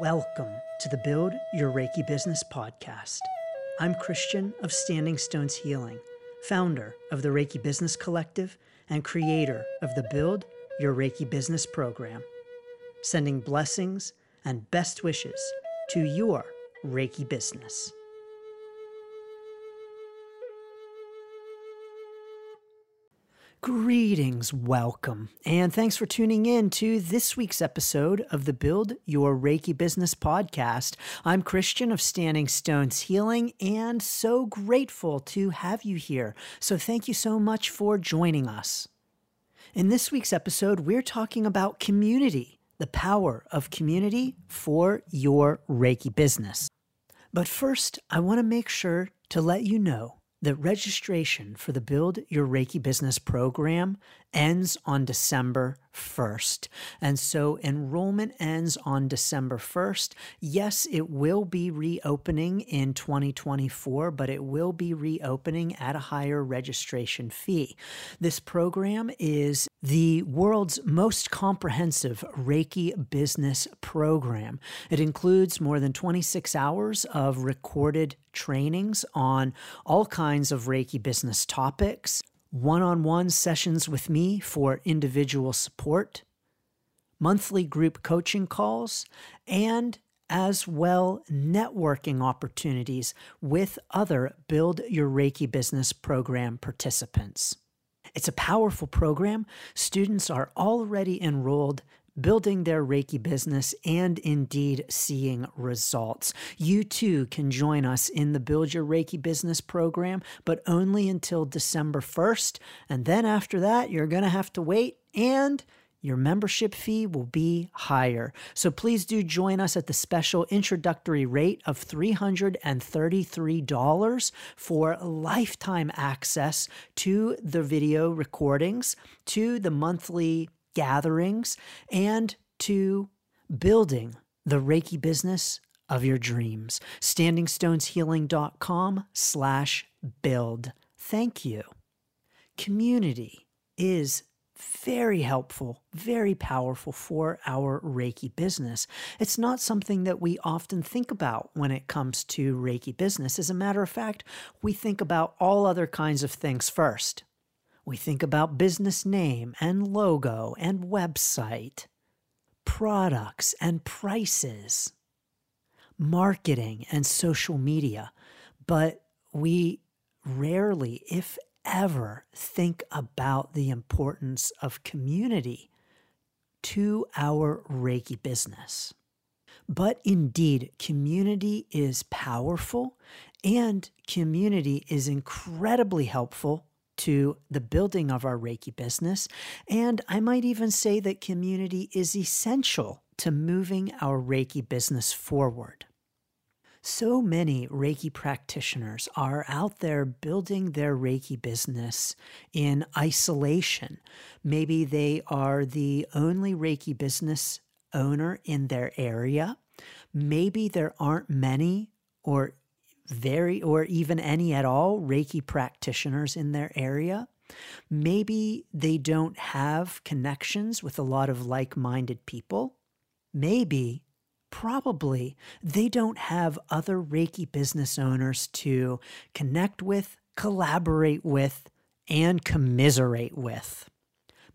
Welcome to the Build Your Reiki Business podcast. I'm Christian of Standing Stones Healing, founder of the Reiki Business Collective and creator of the Build Your Reiki Business program, sending blessings and best wishes to your Reiki business. Greetings, welcome, and thanks for tuning in to this week's episode of the Build Your Reiki Business podcast. I'm Christian of Standing Stones Healing and so grateful to have you here. So, thank you so much for joining us. In this week's episode, we're talking about community, the power of community for your Reiki business. But first, I want to make sure to let you know the registration for the Build Your Reiki Business program ends on December 1st. And so enrollment ends on December 1st. Yes, it will be reopening in 2024, but it will be reopening at a higher registration fee. This program is the world's most comprehensive Reiki business program. It includes more than 26 hours of recorded trainings on all kinds of Reiki business topics one on one sessions with me for individual support, monthly group coaching calls, and as well networking opportunities with other Build Your Reiki Business program participants. It's a powerful program. Students are already enrolled building their Reiki business, and indeed seeing results. You too can join us in the Build Your Reiki Business program, but only until December 1st. And then after that, you're going to have to wait and your membership fee will be higher. So please do join us at the special introductory rate of $333 for lifetime access to the video recordings, to the monthly gatherings, and to building the Reiki business of your dreams. StandingStonesHealing.com slash build. Thank you. Community is very helpful, very powerful for our Reiki business. It's not something that we often think about when it comes to Reiki business. As a matter of fact, we think about all other kinds of things first. We think about business name and logo and website, products and prices, marketing and social media, but we rarely, if ever, think about the importance of community to our Reiki business. But indeed, community is powerful and community is incredibly helpful to the building of our Reiki business. And I might even say that community is essential to moving our Reiki business forward. So many Reiki practitioners are out there building their Reiki business in isolation. Maybe they are the only Reiki business owner in their area. Maybe there aren't many or very or even any at all Reiki practitioners in their area. Maybe they don't have connections with a lot of like minded people. Maybe, probably, they don't have other Reiki business owners to connect with, collaborate with, and commiserate with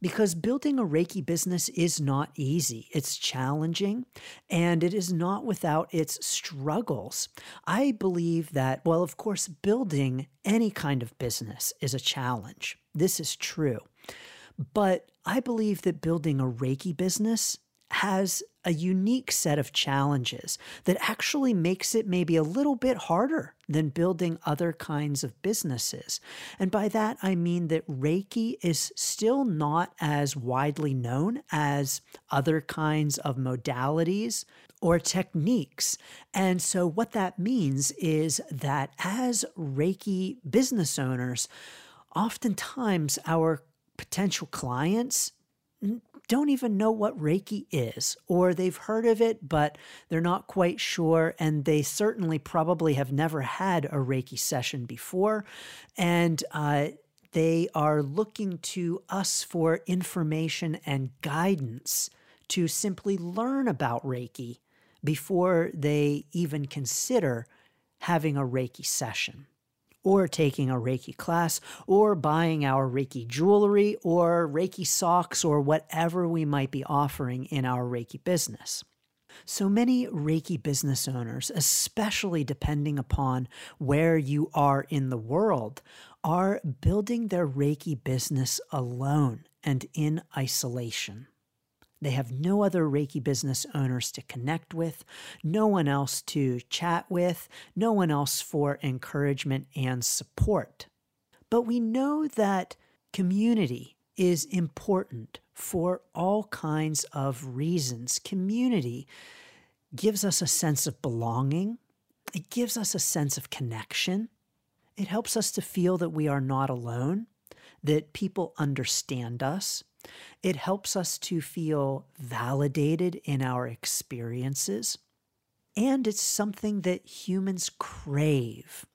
because building a Reiki business is not easy. It's challenging and it is not without its struggles. I believe that, well, of course, building any kind of business is a challenge. This is true. But I believe that building a Reiki business has a unique set of challenges that actually makes it maybe a little bit harder than building other kinds of businesses. And by that, I mean that Reiki is still not as widely known as other kinds of modalities or techniques. And so, what that means is that as Reiki business owners, oftentimes our potential clients don't even know what Reiki is, or they've heard of it, but they're not quite sure. And they certainly probably have never had a Reiki session before. And uh, they are looking to us for information and guidance to simply learn about Reiki before they even consider having a Reiki session or taking a Reiki class or buying our Reiki jewelry or Reiki socks or whatever we might be offering in our Reiki business. So many Reiki business owners, especially depending upon where you are in the world, are building their Reiki business alone and in isolation. They have no other Reiki business owners to connect with, no one else to chat with, no one else for encouragement and support. But we know that community is important for all kinds of reasons. Community gives us a sense of belonging, it gives us a sense of connection, it helps us to feel that we are not alone, that people understand us. It helps us to feel validated in our experiences. And it's something that humans crave.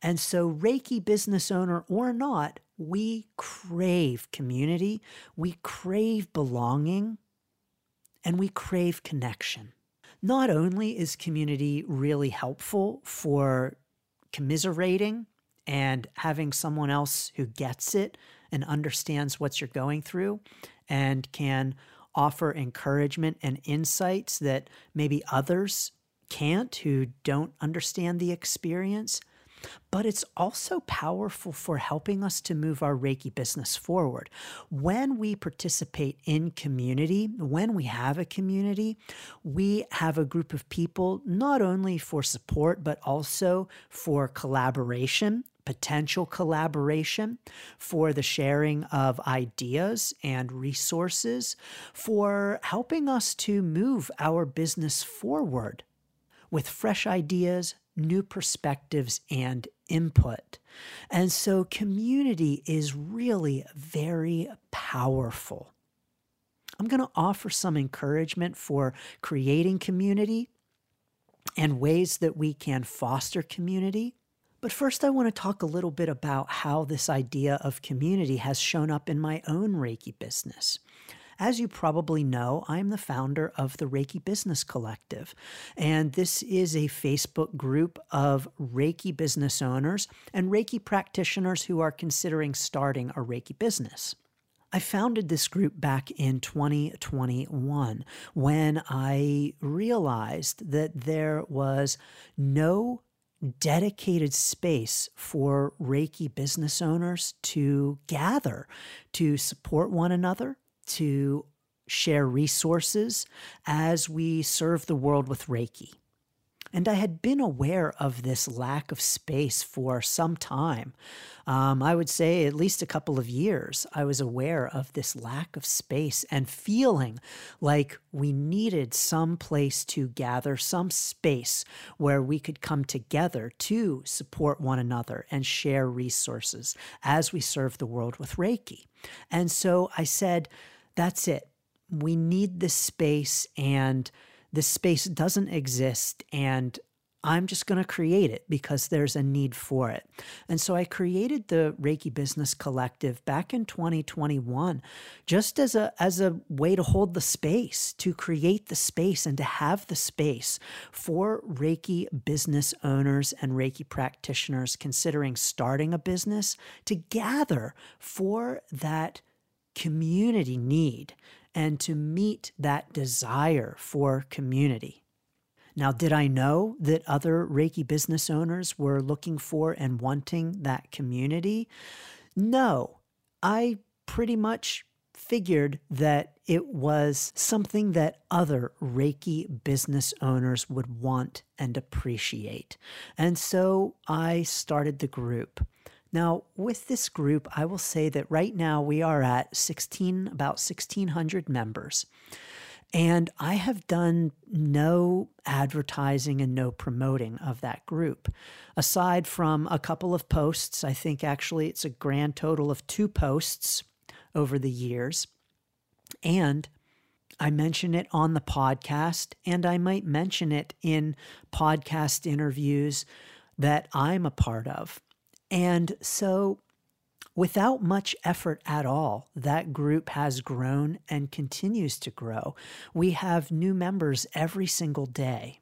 And so, Reiki business owner or not, we crave community, we crave belonging, and we crave connection. Not only is community really helpful for commiserating and having someone else who gets it and understands what you're going through and can offer encouragement and insights that maybe others can't who don't understand the experience. But it's also powerful for helping us to move our Reiki business forward. When we participate in community, when we have a community, we have a group of people not only for support, but also for collaboration potential collaboration, for the sharing of ideas and resources, for helping us to move our business forward with fresh ideas, new perspectives, and input. And so, community is really very powerful. I'm going to offer some encouragement for creating community and ways that we can foster community. But first, I want to talk a little bit about how this idea of community has shown up in my own Reiki business. As you probably know, I'm the founder of the Reiki Business Collective, and this is a Facebook group of Reiki business owners and Reiki practitioners who are considering starting a Reiki business. I founded this group back in 2021 when I realized that there was no dedicated space for Reiki business owners to gather, to support one another, to share resources as we serve the world with Reiki. And I had been aware of this lack of space for some time. Um, I would say at least a couple of years, I was aware of this lack of space and feeling like we needed some place to gather, some space where we could come together to support one another and share resources as we serve the world with Reiki. And so I said, that's it. We need this space and this space doesn't exist and I'm just going to create it because there's a need for it. And so I created the Reiki Business Collective back in 2021 just as a as a way to hold the space, to create the space and to have the space for Reiki business owners and Reiki practitioners considering starting a business to gather for that community need and to meet that desire for community. Now, did I know that other Reiki business owners were looking for and wanting that community? No, I pretty much figured that it was something that other Reiki business owners would want and appreciate. And so I started the group. Now, with this group, I will say that right now we are at 16, about 1,600 members. And I have done no advertising and no promoting of that group. Aside from a couple of posts, I think actually it's a grand total of two posts over the years. And I mention it on the podcast, and I might mention it in podcast interviews that I'm a part of. And so Without much effort at all, that group has grown and continues to grow. We have new members every single day.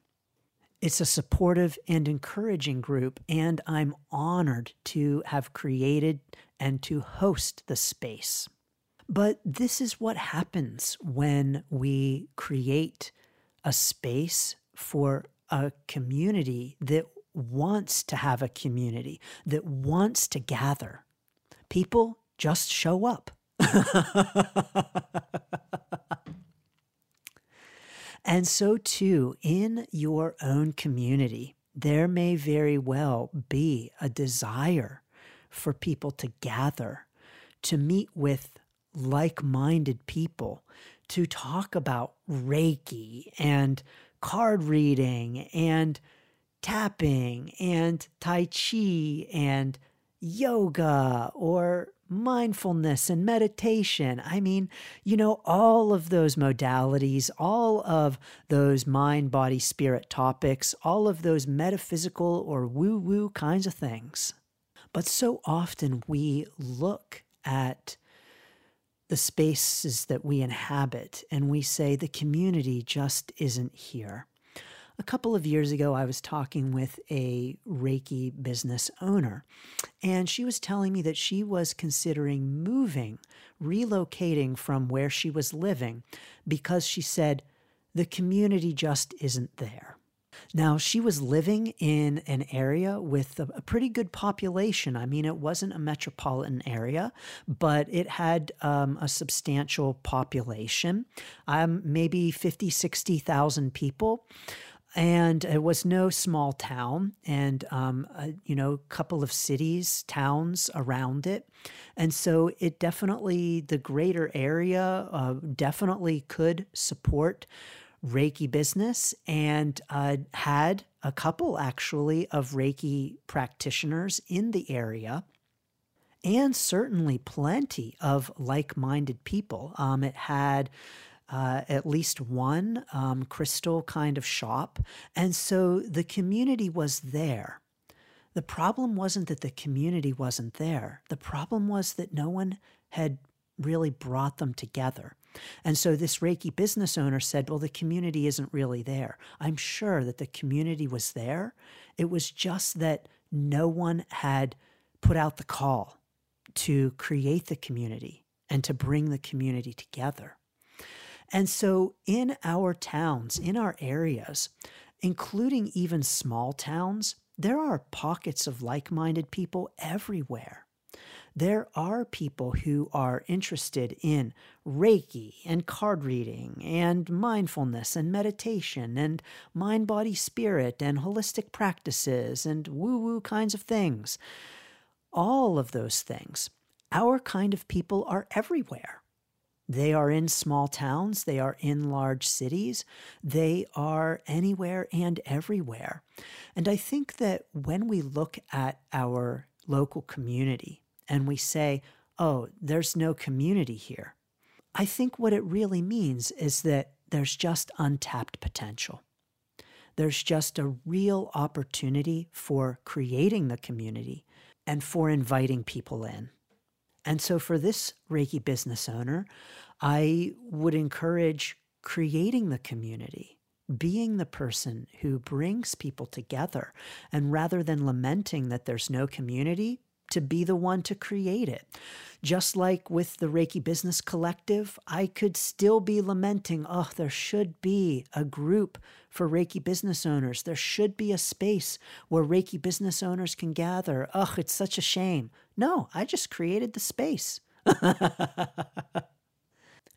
It's a supportive and encouraging group, and I'm honored to have created and to host the space. But this is what happens when we create a space for a community that wants to have a community, that wants to gather. People just show up. and so, too, in your own community, there may very well be a desire for people to gather, to meet with like minded people, to talk about Reiki and card reading and tapping and Tai Chi and yoga or mindfulness and meditation. I mean, you know, all of those modalities, all of those mind, body, spirit topics, all of those metaphysical or woo woo kinds of things. But so often we look at the spaces that we inhabit and we say the community just isn't here. A couple of years ago, I was talking with a Reiki business owner, and she was telling me that she was considering moving, relocating from where she was living, because she said the community just isn't there. Now, she was living in an area with a, pretty good population. I mean, it wasn't a metropolitan area, but it had um, a substantial population, um, maybe 50, 60,000 people and it was no small town and um, a, you know a couple of cities towns around it. And so it definitely the greater area uh, definitely could support reiki business and uh, had a couple actually of reiki practitioners in the area and certainly plenty of like-minded people. Um, it had uh, at least one um, crystal kind of shop. And so the community was there. The problem wasn't that the community wasn't there. The problem was that no one had really brought them together. And so this Reiki business owner said, Well, the community isn't really there. I'm sure that the community was there. It was just that no one had put out the call to create the community and to bring the community together. And so, in our towns, in our areas, including even small towns, there are pockets of like minded people everywhere. There are people who are interested in Reiki and card reading and mindfulness and meditation and mind, body, spirit and holistic practices and woo woo kinds of things. All of those things. Our kind of people are everywhere. They are in small towns, they are in large cities, they are anywhere and everywhere. And I think that when we look at our local community and we say, oh, there's no community here, I think what it really means is that there's just untapped potential. There's just a real opportunity for creating the community and for inviting people in. And so, for this Reiki business owner, I would encourage creating the community, being the person who brings people together. And rather than lamenting that there's no community, to be the one to create it. Just like with the Reiki Business Collective, I could still be lamenting, oh, there should be a group for Reiki business owners. There should be a space where Reiki business owners can gather. Ugh, it's such a shame. No, I just created the space.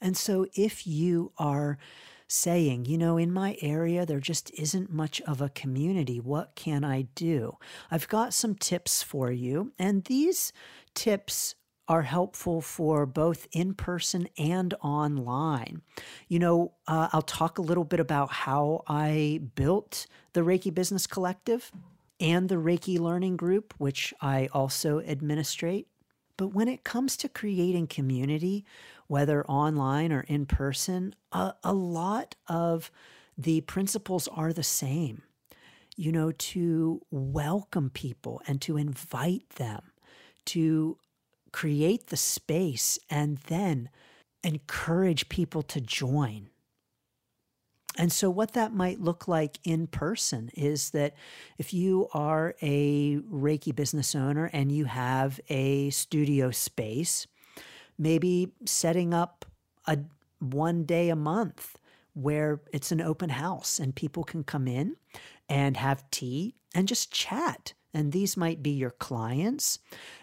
and so if you are saying, you know, in my area, there just isn't much of a community. What can I do? I've got some tips for you. And these tips are helpful for both in person and online. You know, uh, I'll talk a little bit about how I built the Reiki Business Collective and the Reiki Learning Group, which I also administrate. But when it comes to creating community, whether online or in person, a, a lot of the principles are the same. You know, to welcome people and to invite them, to create the space and then encourage people to join. And so, what that might look like in person is that if you are a Reiki business owner and you have a studio space, maybe setting up a one day a month where it's an open house and people can come in and have tea and just chat. And these might be your clients,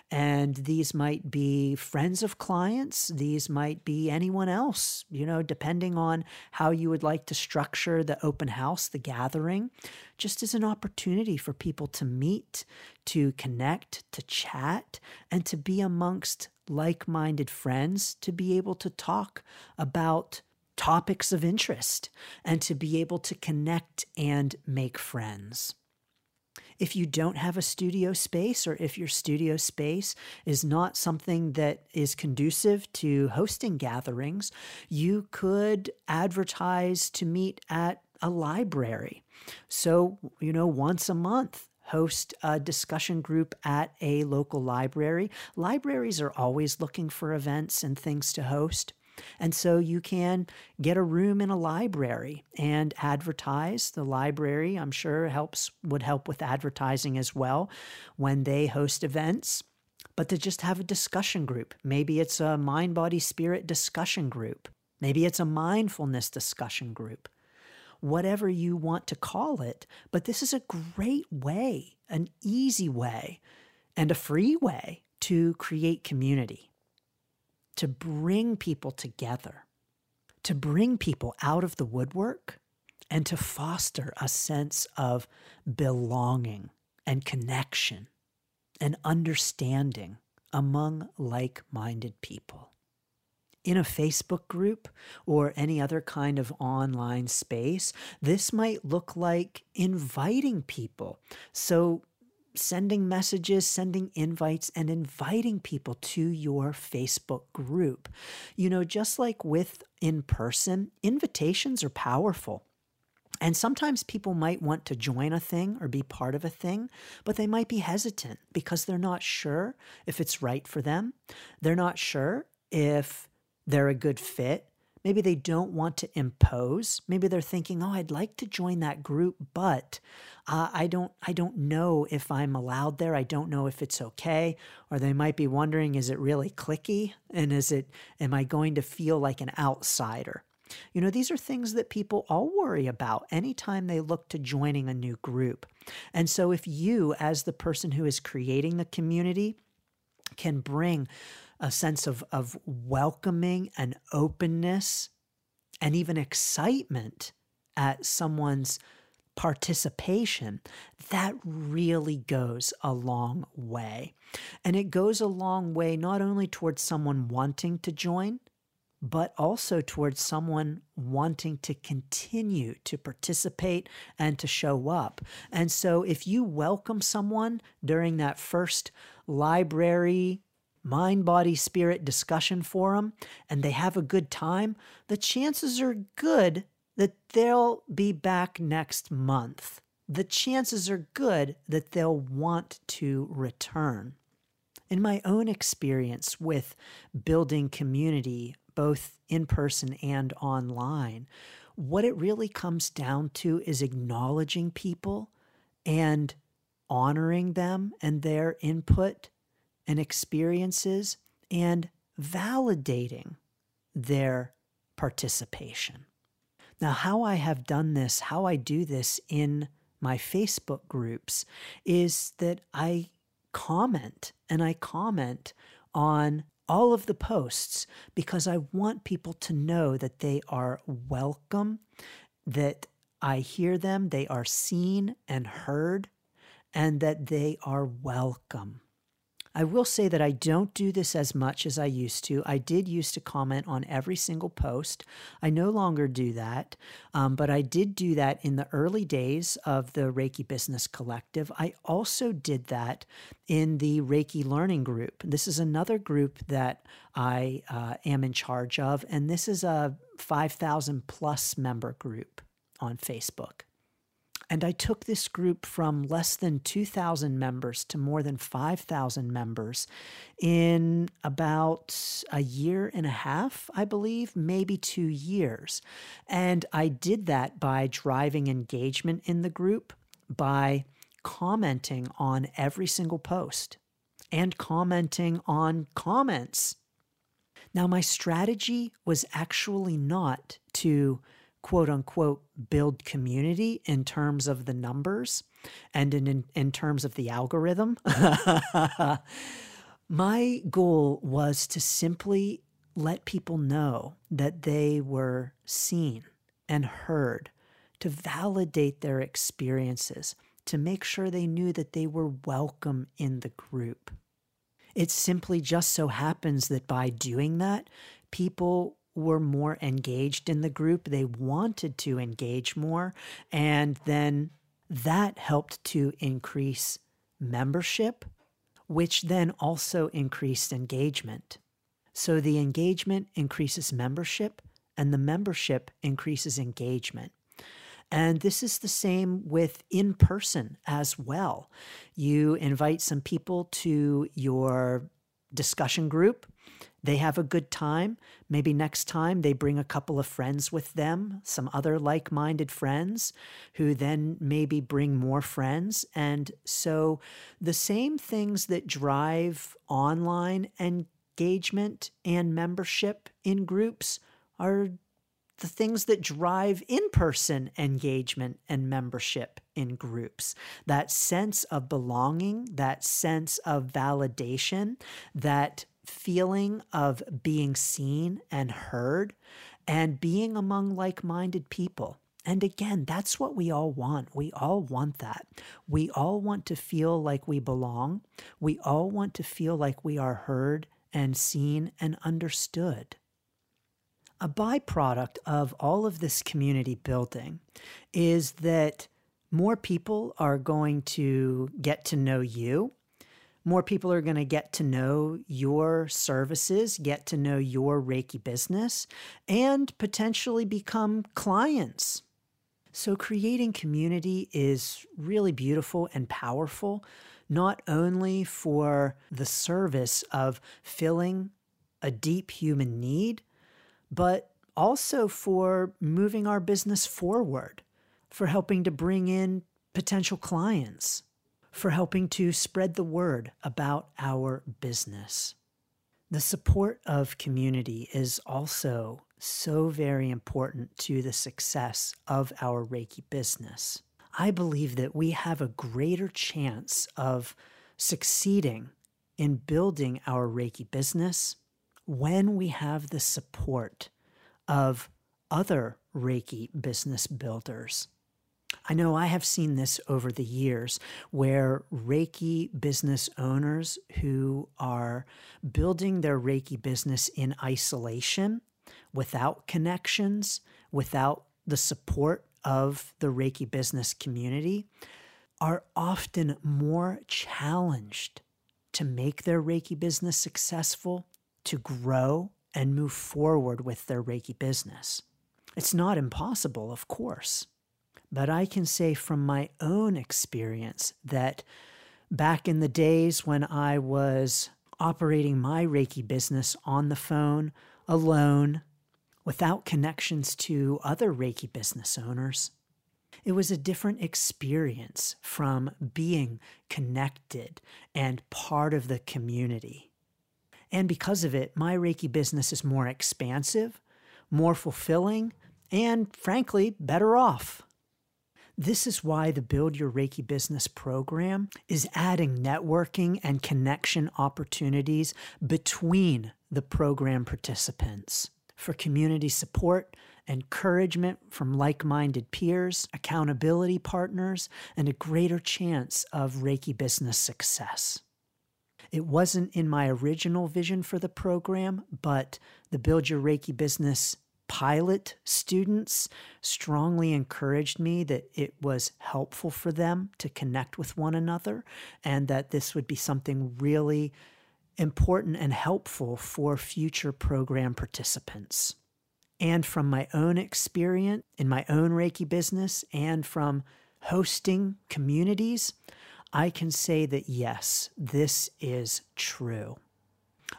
and these might be friends of clients. These might be anyone else, you know, depending on how you would like to structure the open house, the gathering, just as an opportunity for people to meet, to connect, to chat, and to be amongst like minded friends, to be able to talk about topics of interest and to be able to connect and make friends. If you don't have a studio space, or if your studio space is not something that is conducive to hosting gatherings, you could advertise to meet at a library. So, you know, once a month, host a discussion group at a local library. Libraries are always looking for events and things to host. And so you can get a room in a library and advertise. The library, I'm sure, helps would help with advertising as well when they host events. But to just have a discussion group. Maybe it's a mind, body, spirit discussion group. Maybe it's a mindfulness discussion group. Whatever you want to call it. But this is a great way, an easy way, and a free way to create community to bring people together, to bring people out of the woodwork, and to foster a sense of belonging and connection and understanding among like minded people. In a Facebook group or any other kind of online space, this might look like inviting people. So sending messages, sending invites, and inviting people to your Facebook group. You know, just like with in person, invitations are powerful. And sometimes people might want to join a thing or be part of a thing, but they might be hesitant because they're not sure if it's right for them. They're not sure if they're a good fit. Maybe they don't want to impose. Maybe they're thinking, "Oh, I'd like to join that group, but uh, I don't I don't know if I'm allowed there. I don't know if it's okay." Or they might be wondering, "Is it really cliquey? And is it am I going to feel like an outsider?" You know, these are things that people all worry about anytime they look to joining a new group. And so if you as the person who is creating the community can bring a sense of, of welcoming and openness and even excitement at someone's participation, that really goes a long way. And it goes a long way not only towards someone wanting to join, but also towards someone wanting to continue to participate and to show up. And so, if you welcome someone during that first library mind, body, spirit discussion forum and they have a good time, the chances are good that they'll be back next month. The chances are good that they'll want to return. In my own experience with building community, both in person and online, what it really comes down to is acknowledging people and honoring them and their input and experiences and validating their participation. Now, how I have done this, how I do this in my Facebook groups is that I comment and I comment on all of the posts because I want people to know that they are welcome, that I hear them, they are seen and heard, and that they are welcome. I will say that I don't do this as much as I used to. I did used to comment on every single post. I no longer do that, um, but I did do that in the early days of the Reiki Business Collective. I also did that in the Reiki Learning Group. This is another group that I uh, am in charge of, and this is a 5,000 plus member group on Facebook. And I took this group from less than 2,000 members to more than 5,000 members in about a year and a half, I believe, maybe two years. And I did that by driving engagement in the group, by commenting on every single post and commenting on comments. Now, my strategy was actually not to quote unquote build community in terms of the numbers and in, in terms of the algorithm. My goal was to simply let people know that they were seen and heard, to validate their experiences, to make sure they knew that they were welcome in the group. It simply just so happens that by doing that, people were more engaged in the group. They wanted to engage more. And then that helped to increase membership, which then also increased engagement. So the engagement increases membership, and the membership increases engagement. And this is the same with in person as well. You invite some people to your discussion group they have a good time. Maybe next time they bring a couple of friends with them, some other like minded friends who then maybe bring more friends. And so the same things that drive online engagement and membership in groups are the things that drive in person engagement and membership in groups. That sense of belonging, that sense of validation, that feeling of being seen and heard and being among like minded people. And again, that's what we all want. We all want that. We all want to feel like we belong. We all want to feel like we are heard and seen and understood. A byproduct of all of this community building is that more people are going to get to know you more people are going to get to know your services, get to know your Reiki business, and potentially become clients. So, creating community is really beautiful and powerful, not only for the service of filling a deep human need, but also for moving our business forward, for helping to bring in potential clients for helping to spread the word about our business. The support of community is also so very important to the success of our Reiki business. I believe that we have a greater chance of succeeding in building our Reiki business when we have the support of other Reiki business builders I know I have seen this over the years where Reiki business owners who are building their Reiki business in isolation, without connections, without the support of the Reiki business community, are often more challenged to make their Reiki business successful, to grow and move forward with their Reiki business. It's not impossible, of course. But I can say from my own experience that back in the days when I was operating my Reiki business on the phone, alone, without connections to other Reiki business owners, it was a different experience from being connected and part of the community. And because of it, my Reiki business is more expansive, more fulfilling, and frankly, better off. This is why the Build Your Reiki Business program is adding networking and connection opportunities between the program participants for community support, encouragement from like minded peers, accountability partners, and a greater chance of Reiki business success. It wasn't in my original vision for the program, but the Build Your Reiki Business pilot students strongly encouraged me that it was helpful for them to connect with one another and that this would be something really important and helpful for future program participants. And from my own experience in my own Reiki business and from hosting communities, I can say that yes, this is true.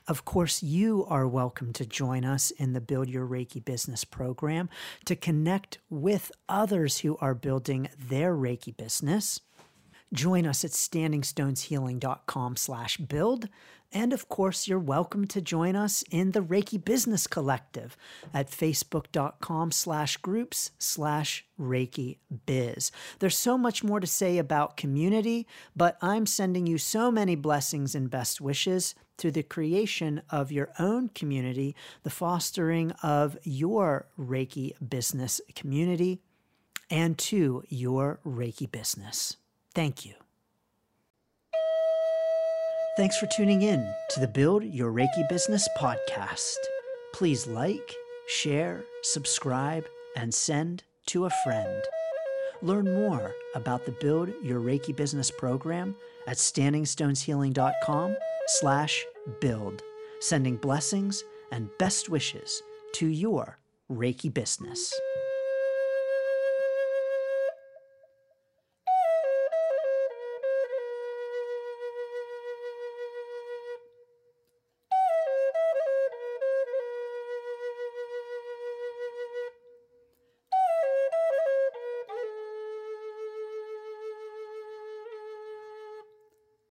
Of course, you are welcome to join us in the Build Your Reiki Business program to connect with others who are building their Reiki business. Join us at standingstoneshealing.com slash build. And of course, you're welcome to join us in the Reiki Business Collective at facebook.com slash groups slash Reiki Biz. There's so much more to say about community, but I'm sending you so many blessings and best wishes to the creation of your own community, the fostering of your Reiki business community, and to your Reiki business. Thank you. Thanks for tuning in to the Build Your Reiki Business podcast. Please like, share, subscribe, and send to a friend. Learn more about the Build Your Reiki Business program at standingstoneshealing.com slash build, sending blessings and best wishes to your Reiki business.